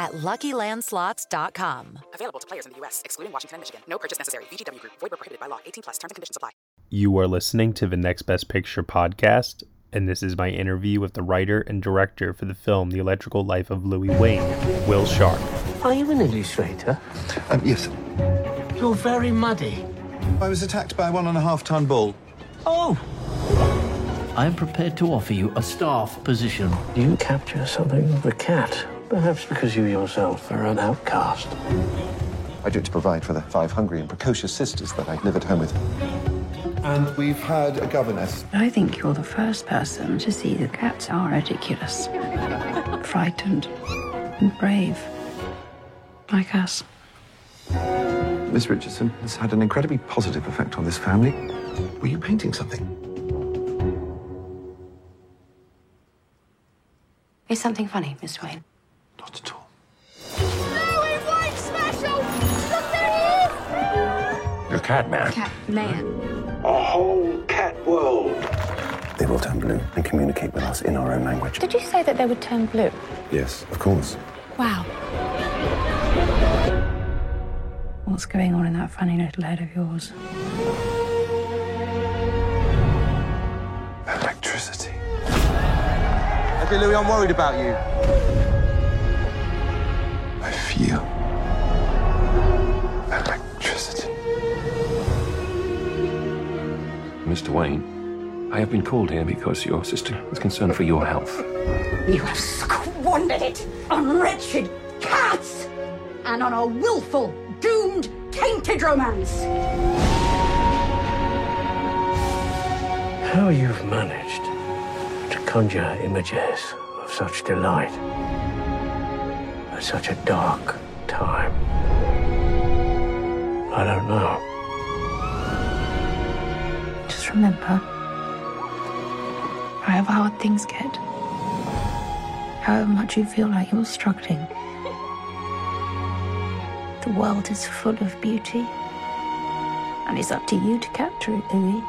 at LuckyLandSlots.com. Available to players in the U.S., excluding Washington and Michigan. No purchase necessary. VGW Group. Void where prohibited by law. 18 plus. Terms and conditions apply. You are listening to the Next Best Picture podcast, and this is my interview with the writer and director for the film The Electrical Life of Louis Wain, Will Sharpe. Are you an illustrator? Um, yes. You're very muddy. I was attacked by a one and a half ton bull. Oh! I am prepared to offer you a staff position. Do you capture something of a cat, perhaps because you yourself are an outcast. I do it to provide for the five hungry and precocious sisters that I live at home with. And we've had a governess. I think you're the first person to see that cats are ridiculous, frightened, and brave, like us. Miss Richardson has had an incredibly positive effect on this family. Were you painting something? Is something funny, Miss Wain? Not at all. Snowy White Special! You're a cat man. Cat man. A whole cat world. They will turn blue and communicate with us in our own language. Did you say that they would turn blue? Yes, of course. Wow. What's going on in that funny little head of yours? Electricity. Okay, Louis, I'm worried about you. I feel electricity. Mr. Wain, I have been called here because your sister is concerned for your health. You have squandered it on wretched cats and on a willful, doomed, tainted romance. How you've managed to conjure images of such delight such a dark time. I don't know. Just remember, however hard things get, however much you feel like you're struggling, the world is full of beauty. And it's up to you to capture it, Louis.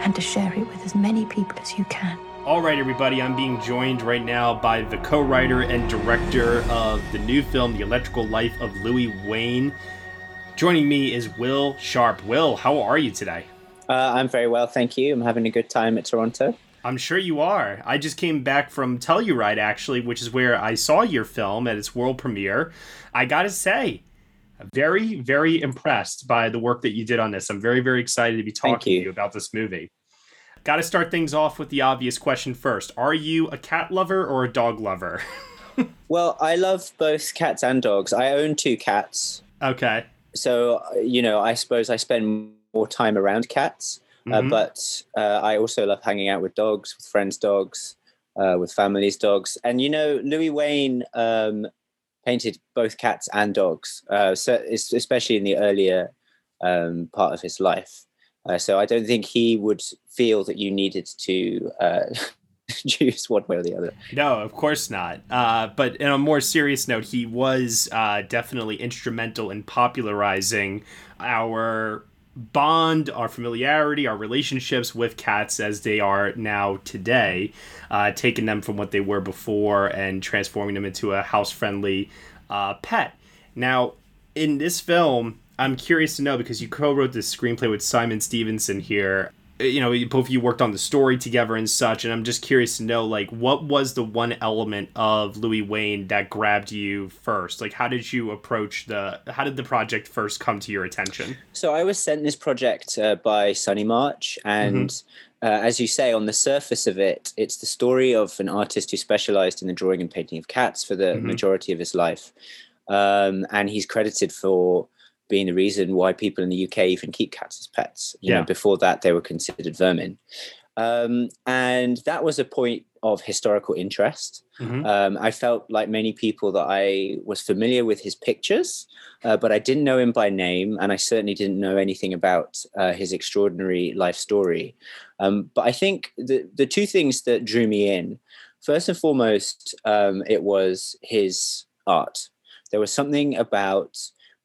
And to share it with as many people as you can. All right, everybody, I'm being joined right now by the co writer and director of the new film, The Electrical Life of Louis Wain. Joining me is Will Sharpe. Will, how are you today? Uh, I'm very well, thank you. I'm having a good time at Toronto. I'm sure you are. I just came back from Telluride, actually, which is where I saw your film at its world premiere. I gotta say, very, very impressed by the work that you did on this. I'm very, very excited to be talking to you about this movie. Got to start things off with the obvious question first. Are you a cat lover or a dog lover? Well, I love both cats and dogs. I own two cats. Okay. So, you know, I suppose I spend more time around cats, uh, Mhm. but uh, I also love hanging out with dogs, with friends' dogs, uh, with families' dogs. And, you know, Louis Wain um, painted both cats and dogs, uh, so especially in the earlier um, part of his life. Uh, so I don't think he would feel that you needed to uh, choose one way or the other. No, of course not. Uh, but in a more serious note, he was uh, definitely instrumental in popularizing our bond, our familiarity, our relationships with cats as they are now today, uh, taking them from what they were before and transforming them into a house friendly uh, pet. Now, in this film, I'm curious to know because you co wrote this screenplay with Simon Stevenson here. you know both of you worked on the story together and such and i'm just curious to know like what was the one element of louis Wain that grabbed you first like how did you approach the how did the project first come to your attention so i was sent this project uh, by SunnyMarch and mm-hmm. uh, as you say on the surface of it it's the story of an artist who specialized in the drawing and painting of cats for the mm-hmm. majority of his life um, and he's credited for being the reason why people in the UK even keep cats as pets. You yeah. know, before that they were considered vermin. Um, and that was a point of historical interest. Mm-hmm. Um, I felt like many people that I was familiar with his pictures, uh, but I didn't know him by name, and I certainly didn't know anything about uh, his extraordinary life story. Um, but I think the the two things that drew me in, first and foremost, um, it was his art. There was something about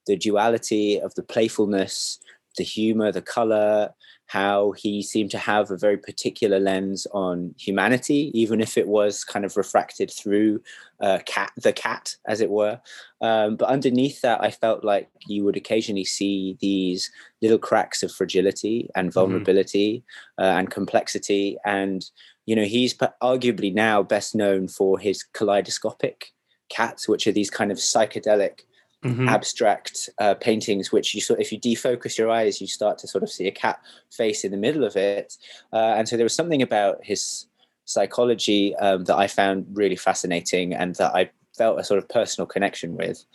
the duality of the playfulness, the humor, the color, how he seemed to have a very particular lens on humanity, even if it was kind of refracted through uh, cat, the cat, as it were. Um, but underneath that, I felt like you would occasionally see these little cracks of fragility and mm-hmm. vulnerability mm-hmm. uh, and complexity. And you know, he's arguably now best known for his kaleidoscopic cats, which are these kind of psychedelic mm-hmm. abstract uh, paintings, which you sort if you defocus your eyes, you start to sort of see a cat face in the middle of it. Uh, and so there was something about his psychology um, that I found really fascinating and that I felt a sort of personal connection with.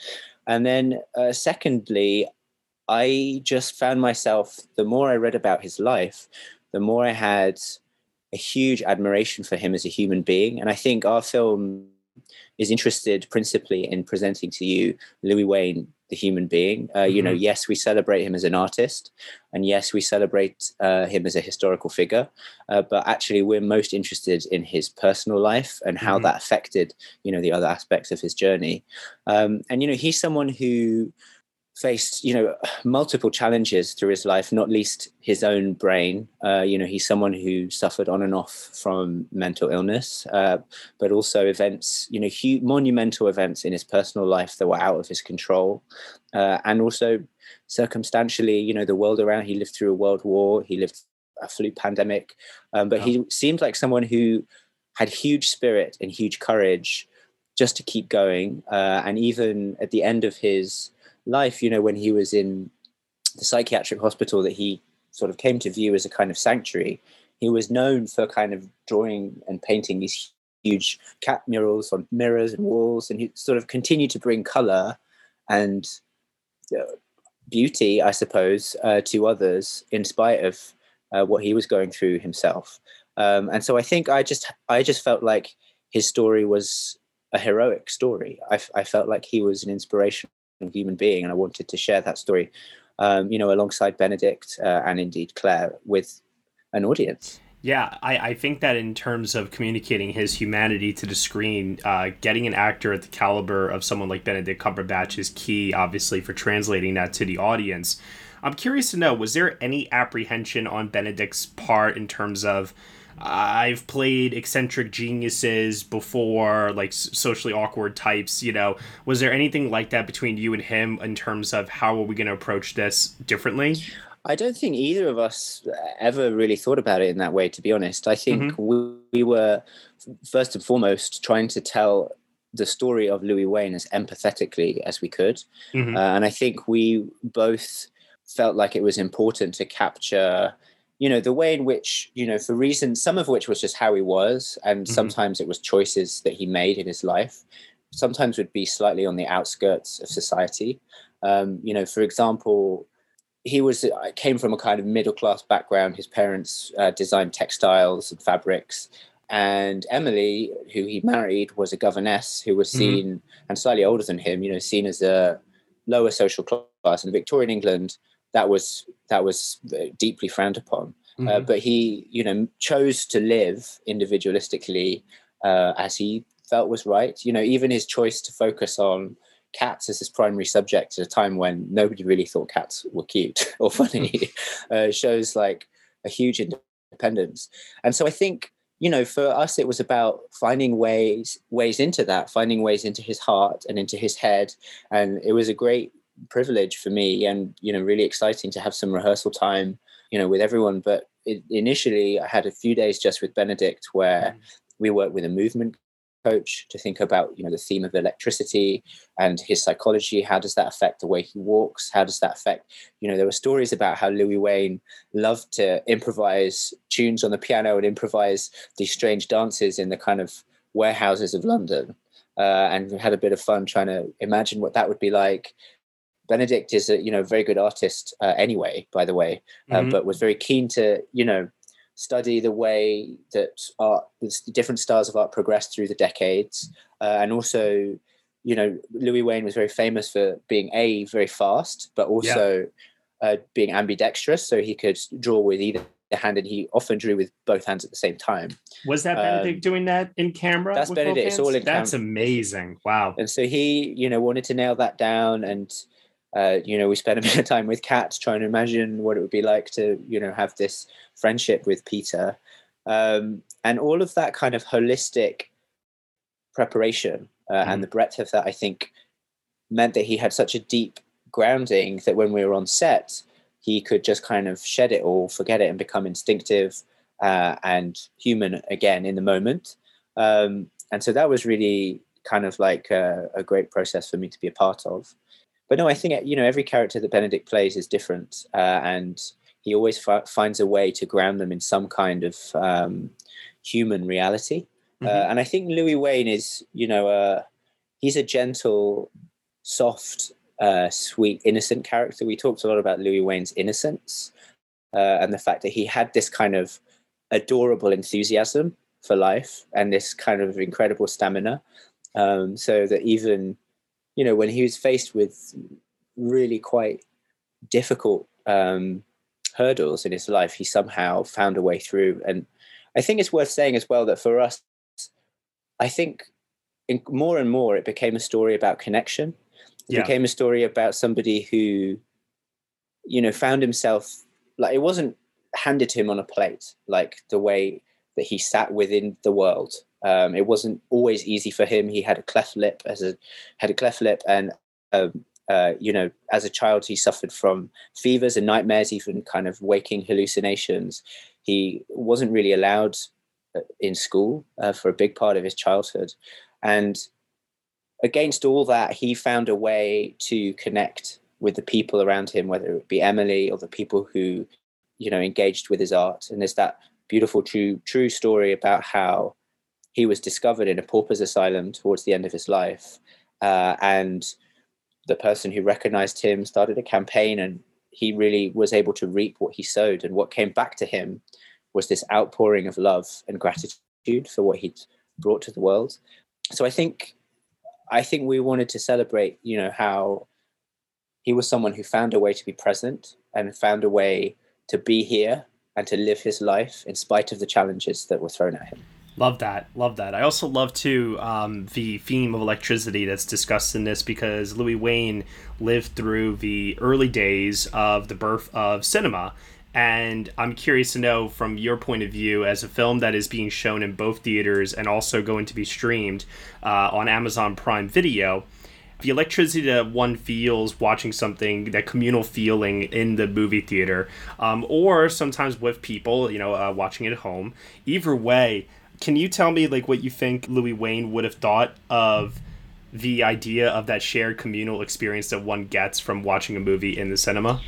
And then, uh, secondly, I just found myself, the more I read about his life, the more I had a huge admiration for him as a human being. And I think our film is interested principally in presenting to you Louis Wain, the human being. Uh, you mm-hmm. know, yes, we celebrate him as an artist, and yes, we celebrate uh, him as a historical figure. Uh, but actually, we're most interested in his personal life and how mm-hmm. that affected, you know, the other aspects of his journey. Um, and you know, he's someone who faced you know multiple challenges through his life not least his own brain. Uh, you know he's someone who suffered on and off from mental illness uh, but also events you know huge, monumental events in his personal life that were out of his control. Uh, and also circumstantially you know the world around he lived through a world war he lived a flu pandemic um, but he seemed like someone who had huge spirit and huge courage just to keep going. Uh, and even at the end of his life, you know, when he was in the psychiatric hospital that he sort of came to view as a kind of sanctuary, he was known for kind of drawing and painting these huge cat murals on mirrors and walls, and he sort of continued to bring color and uh, beauty, I suppose, uh, to others in spite of uh, what he was going through himself. Um, and so I think I just I just felt like his story was a heroic story. I, I felt like he was an inspiration human being, and I wanted to share that story, um, you know, alongside Benedict uh, and indeed Claire with an audience. Yeah, I, I think that in terms of communicating his humanity to the screen, uh, getting an actor at the caliber of someone like Benedict Cumberbatch is key, obviously, for translating that to the audience. I'm curious to know was there any apprehension on Benedict's part in terms of I've played eccentric geniuses before, like socially awkward types. You know, was there anything like that between you and him in terms of how are we going to approach this differently? I don't think either of us ever really thought about it in that way. To be honest, I think mm-hmm. we, we were first and foremost trying to tell the story of Louis Wain as empathetically as we could, mm-hmm. uh, and I think we both felt like it was important to capture you know the way in which you know for reasons some of which was just how he was and mm-hmm. sometimes it was choices that he made in his life sometimes would be slightly on the outskirts of society um, you know for example he was uh, came from a kind of middle class background his parents uh, designed textiles and fabrics and emily who he married was a governess who was mm-hmm. seen mm-hmm. and slightly older than him you know seen as a lower social class in victorian england that was that was deeply frowned upon. Uh, mm-hmm. Uh, but he, you know, chose to live individualistically uh, as he felt was right. You know, even his choice to focus on cats as his primary subject at a time when nobody really thought cats were cute or funny uh, shows like a huge independence. And so I think you know for us it was about finding ways ways into that finding ways into his heart and into his head and it was a great privilege for me and you know really exciting to have some rehearsal time you know with everyone. But it, initially I had a few days just with Benedict where mm. we worked with a movement coach to think about you know the theme of electricity and his psychology. How does that affect the way he walks? How does that affect you know there were stories about how louis wain loved to improvise tunes on the piano and improvise these strange dances in the kind of warehouses of london. Uh, and had a bit of fun trying to imagine what that would be like benedict is a you know very good artist uh, anyway by the way uh, mm-hmm. but was very keen to you know study the way that art, the different styles of art progressed through the decades, uh, and also, you know, Louis Wain was very famous for being a very fast, but also yeah. uh, being ambidextrous, so he could draw with either hand, and he often drew with both hands at the same time. Was that Benedict um, doing that in camera? That's Benedict. It's all in. That's cam- amazing. Wow. And so he, you know, wanted to nail that down and uh, you know, we spent a bit of time with Kat trying to imagine what it would be like to, you know, have this friendship with Peter. Um, and all of that kind of holistic preparation uh, mm. and mm-hmm. the breadth of that, I think, meant that he had such a deep grounding that when we were on set, he could just kind of shed it all, forget it, and become instinctive uh, and human again in the moment. Um, and so that was really kind of like a, a, great process for me to be a part of but no, I think you know every character that Benedict plays is different, uh, and he always f- finds a way to ground them in some kind of um, human reality. Uh, mm-hmm. Uh, and I think Louis Wain is, you know, uh, he's a gentle, soft, uh, sweet, innocent character. We talked a lot about Louis Wain's innocence uh, and the fact that he had this kind of adorable enthusiasm for life and this kind of incredible stamina. Um, so that even you know, when he was faced with really quite difficult um, hurdles in his life, he somehow found a way through. And I think it's worth saying as well that for us, I think in, more and more it became a story about connection. It yeah. became a story about somebody who, you know, found himself like it wasn't handed to him on a plate, like the way that he sat within the world um, it wasn't always easy for him. He had a cleft lip as a had a cleft lip, and um, uh, you know, as a child, he suffered from fevers and nightmares, even kind of waking hallucinations. He wasn't really allowed uh, in school uh, for a big part of his childhood, and against all that, he found a way to connect with the people around him, whether it be Emily or the people who, you know, engaged with his art. And there's that beautiful, true, true story about how he was discovered in a pauper's asylum towards the end of his life. Uh, and the person who recognized him started a campaign, and he really was able to reap what he sowed. And what came back to him was this outpouring of love and gratitude for what he'd brought to the world. So I think, I think we wanted to celebrate, you know, how he was someone who found a way to be present and found a way to be here and to live his life in spite of the challenges that were thrown at him. Love that. Love that. I also love too um, the theme of electricity that's discussed in this because Louis Wain lived through the early days of the birth of cinema. And I'm curious to know from your point of view, as a film that is being shown in both theaters and also going to be streamed uh, on Amazon Prime Video, the electricity that one feels watching something, that communal feeling in the movie theater, um, or sometimes with people, you know, uh, watching it at home. Either way, can you tell me like what you think Louis Wain would have thought of the idea of that shared communal experience that one gets from watching a movie in the cinema?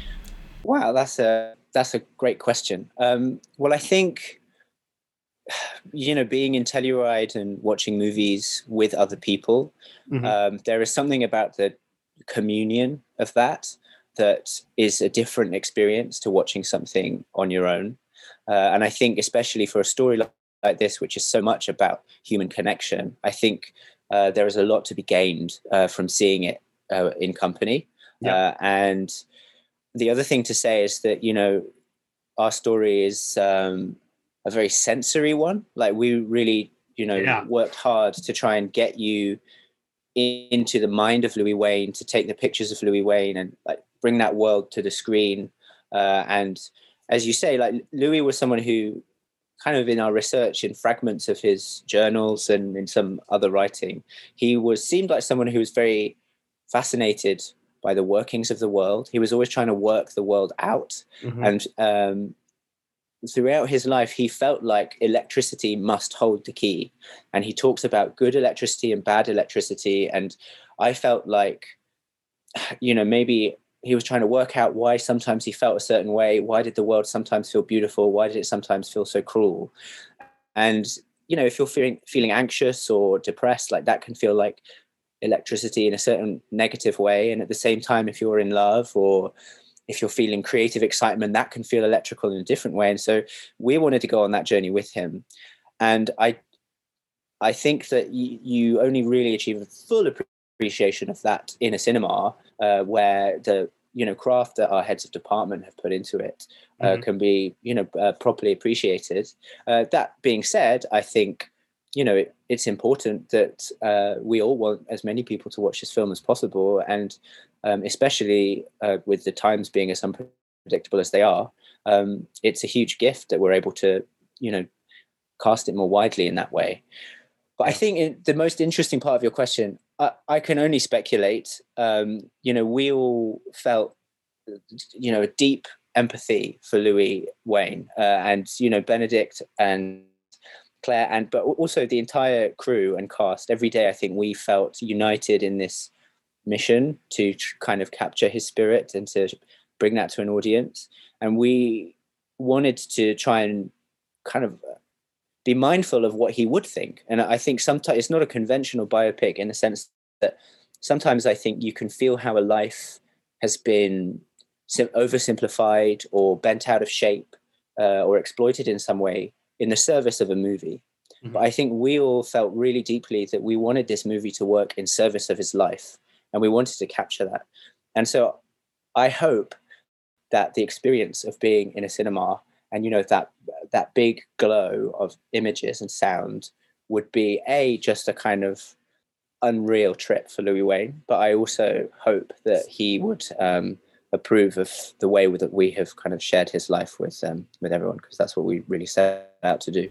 Wow, that's a that's a great question. Um, well, I think you know, being in Telluride and watching movies with other people, mm-hmm. um, there is something about the communion of that that is a different experience to watching something on your own. Uh, and I think, especially for a story like like this, which is so much about human connection, I think uh, there is a lot to be gained uh, from seeing it uh, in company. Yeah. Uh, and the other thing to say is that, you know, our story is um, a very sensory one. Like we really, you know, yeah. worked hard to try and get you into the mind of Louis Wain, to take the pictures of Louis Wain and like bring that world to the screen. Uh, and as you say, like Louis was someone who kind of in our research in fragments of his journals and in some other writing, he was seemed like someone who was very fascinated by the workings of the world. He was always trying to work the world out, mm-hmm. and um, throughout his life, he felt like electricity must hold the key. And he talks about good electricity and bad electricity. And I felt like, you know, maybe he was trying to work out why sometimes he felt a certain way. Why did the world sometimes feel beautiful? Why did it sometimes feel so cruel? And, you know, if you're feeling, feeling anxious or depressed, like that can feel like electricity in a certain negative way. And at the same time, if you're in love or if you're feeling creative excitement, that can feel electrical in a different way. And so we wanted to go on that journey with him. And I, I think that y- you only really achieve a full appreciation of that in a cinema uh, where the you know craft that our heads of department have put into it uh, mm-hmm. can be you know uh, properly appreciated. Uh, that being said, I think you know it, it's important that uh, we all want as many people to watch this film as possible, and um, especially uh, with the times being as unpredictable as they are, um, it's a huge gift that we're able to, you know, cast it more widely in that way. But I think in, the most interesting part of your question, I, I can only speculate. Um, you know, we all felt, you know, a deep empathy for Louis Wain uh, and you know, Benedict and Claire, and but also the entire crew and cast. Every day, I think we felt united in this mission to kind of capture his spirit and to bring that to an audience. And we wanted to try and kind of be mindful of what he would think. And I think sometimes it's not a conventional biopic in the sense that sometimes I think you can feel how a life has been oversimplified or bent out of shape uh, or exploited in some way in the service of a movie. Mm-hmm. But I think we all felt really deeply that we wanted this movie to work in service of his life and we wanted to capture that. And so I hope that the experience of being in a cinema and you know that that big glow of images and sound would be a just a kind of unreal trip for Louis Wain. but I also hope that he would um, approve of the way that we have kind of shared his life with um, with everyone because that's what we really set out to do.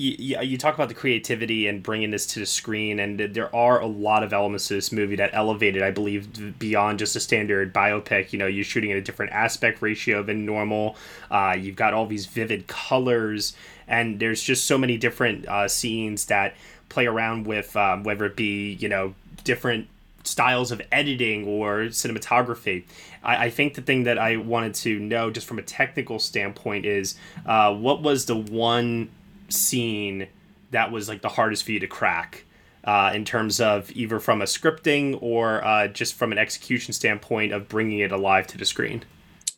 you, you talk about the creativity and bringing this to the screen, and there are a lot of elements to this movie that elevated, I believe, beyond just a standard biopic. You know, you're shooting at a different aspect ratio than normal. Uh, you've got all these vivid colors, and there's just so many different uh, scenes that play around with um, whether it be you know different styles of editing or cinematography. I, I, think the thing that I wanted to know, just from a technical standpoint, is uh, what was the one scene that was like the hardest for you to crack uh, in terms of either from a scripting or uh, just from an execution standpoint of bringing it alive to the screen?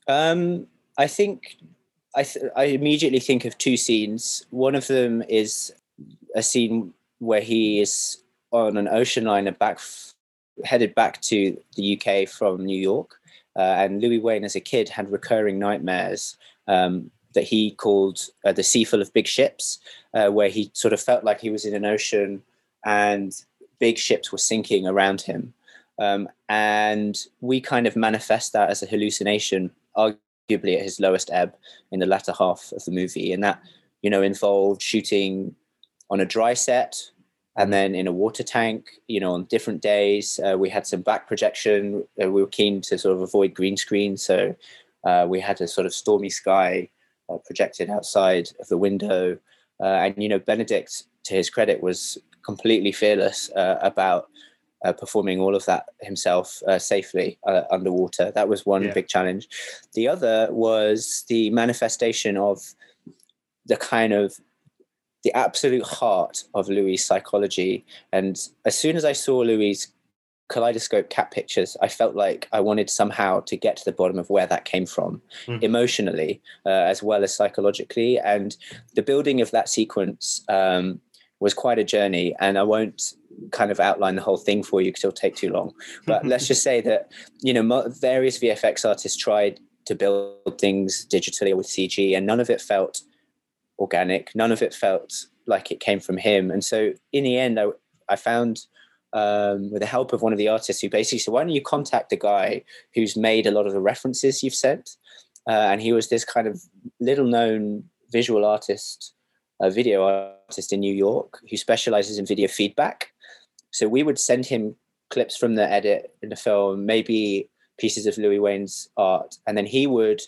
Um, I think I, th- I immediately think of two scenes. One of them is a scene where he is on an ocean liner back f- headed back to the UK from New York. Uh, and Louis Wain, as a kid, had recurring nightmares um, that he called uh, the Sea Full of Big Ships, uh, where he sort of felt like he was in an ocean and big ships were sinking around him. Um, and we kind of manifest that as a hallucination, arguably at his lowest ebb in the latter half of the movie. And that, you know, involved shooting on a dry set and then in a water tank, you know, on different days. Uh, we had some back projection. Uh, we were keen to sort of avoid green screen. So uh, we had a sort of stormy sky uh, projected outside of the window. Uh, and you know, Benedict, to his credit, was completely fearless uh, about uh, performing all of that himself uh, safely uh, underwater. That was one Yeah. big challenge. The other was the manifestation of the kind of the absolute heart of Louis' psychology. And as soon as I saw Louis' kaleidoscope cat pictures, I felt like I wanted somehow to get to the bottom of where that came from, Mhm. emotionally uh, as well as psychologically. And the building of that sequence um, was quite a journey. And I won't kind of outline the whole thing for you because it'll take too long. But let's just say that you know various VFX artists tried to build things digitally or with CG, and none of it felt organic. None of it felt like it came from him. And so in the end, I, I found um, with the help of one of the artists who basically said, "Why don't you contact the guy who's made a lot of the references you've sent?" Uh, and he was this kind of little-known visual artist, a video artist in New York who specializes in video feedback. So we would send him clips from the edit in the film, maybe pieces of Louis Wain's art, and then he would,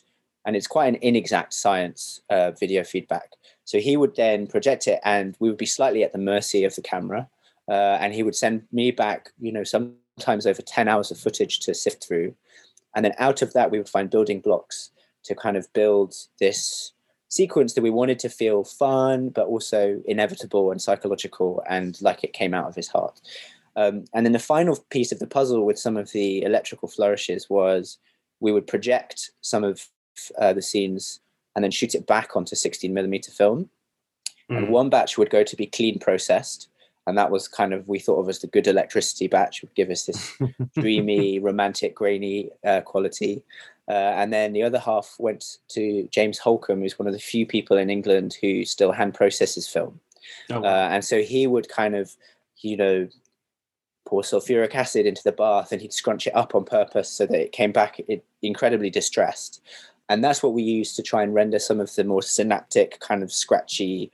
and it's quite an inexact science, uh, video feedback. So he would then project it, and we would be slightly at the mercy of the camera, uh, and he would send me back, you know, sometimes over ten hours of footage to sift through, and then out of that we would find building blocks to kind of build this sequence that we wanted to feel fun but also inevitable and psychological and like it came out of his heart. Um, and then the final piece of the puzzle with some of the electrical flourishes was we would project some of uh, the scenes and then shoot it back onto 16 millimeter film. And Mhm. one batch would go to be clean processed and that was kind of we thought of as the good electricity batch would give us this dreamy romantic grainy uh, quality. Uh, and then the other half went to james holcomb who's one of the few people in england who still hand processes film. Oh, wow. uh, and so he would kind of you know pour sulfuric acid into the bath and he'd scrunch it up on purpose so that it came back incredibly distressed. And that's what we used to try and render some of the more synaptic kind of scratchy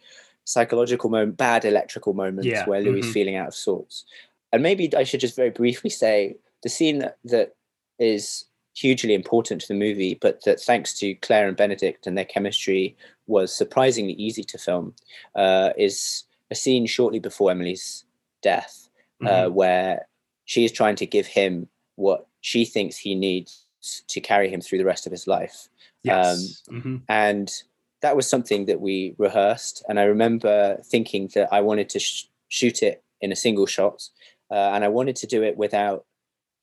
psychological moment bad electrical moments Yeah, where louis mhm. feeling out of sorts and maybe i should just very briefly say the scene that, that is hugely important to the movie but that thanks to claire and benedict and their chemistry was surprisingly easy to film uh, is a scene shortly before emily's death uh, Mhm. where she is trying to give him what she thinks he needs to carry him through the rest of his life. Yes. Mhm. And that was something that we rehearsed. And I remember thinking that I wanted to sh- shoot it in a single shot. Uh, and I wanted to do it without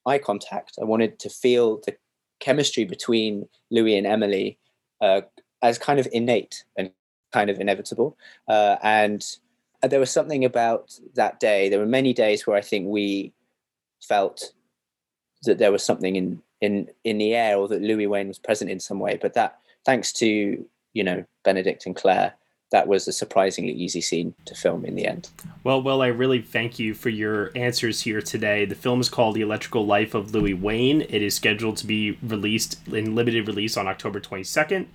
eye contact. I wanted to feel the chemistry between Louis and Emily uh, as kind of innate and kind of inevitable. Uh, and there was something about that day. There were many days where I think we felt that there was something in in in the air, or that Louis Wain was present in some way. But that, thanks to you know Benedict and Claire, that was a surprisingly easy scene to film in the end. Well, well, I really thank you for your answers here today. The film is called The Electrical Life of Louis Wain. It is scheduled to be released in limited release on October 22nd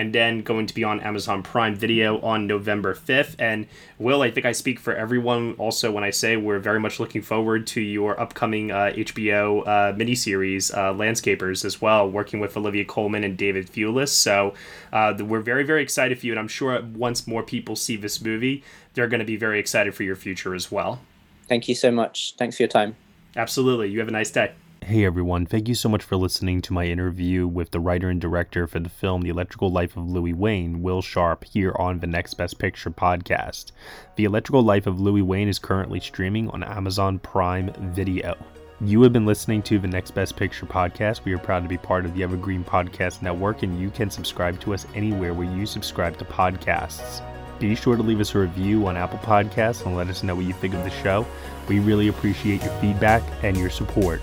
and then going to be on Amazon Prime Video on November 5th. And Will, I think I speak for everyone also when I say we're very much looking forward to your upcoming uh, HBO uh, miniseries, uh, Landscapers, as well, working with Olivia Colman and David Thewlis. So uh, we're very, very excited for you. And I'm sure once more people see this movie, they're going to be very excited for your future as well. Thank you so much. Thanks for your time. Absolutely. You have a nice day. Hey everyone, thank you so much for listening to my interview with the writer and director for the film The Electrical Life of Louis Wain, Will Sharpe, here on the Next Best Picture podcast. The Electrical Life of Louis Wain is currently streaming on Amazon Prime Video. You have been listening to the Next Best Picture podcast. We are proud to be part of the Evergreen Podcast Network, and you can subscribe to us anywhere where you subscribe to podcasts. Be sure to leave us a review on Apple Podcasts and let us know what you think of the show. We really appreciate your feedback and your support,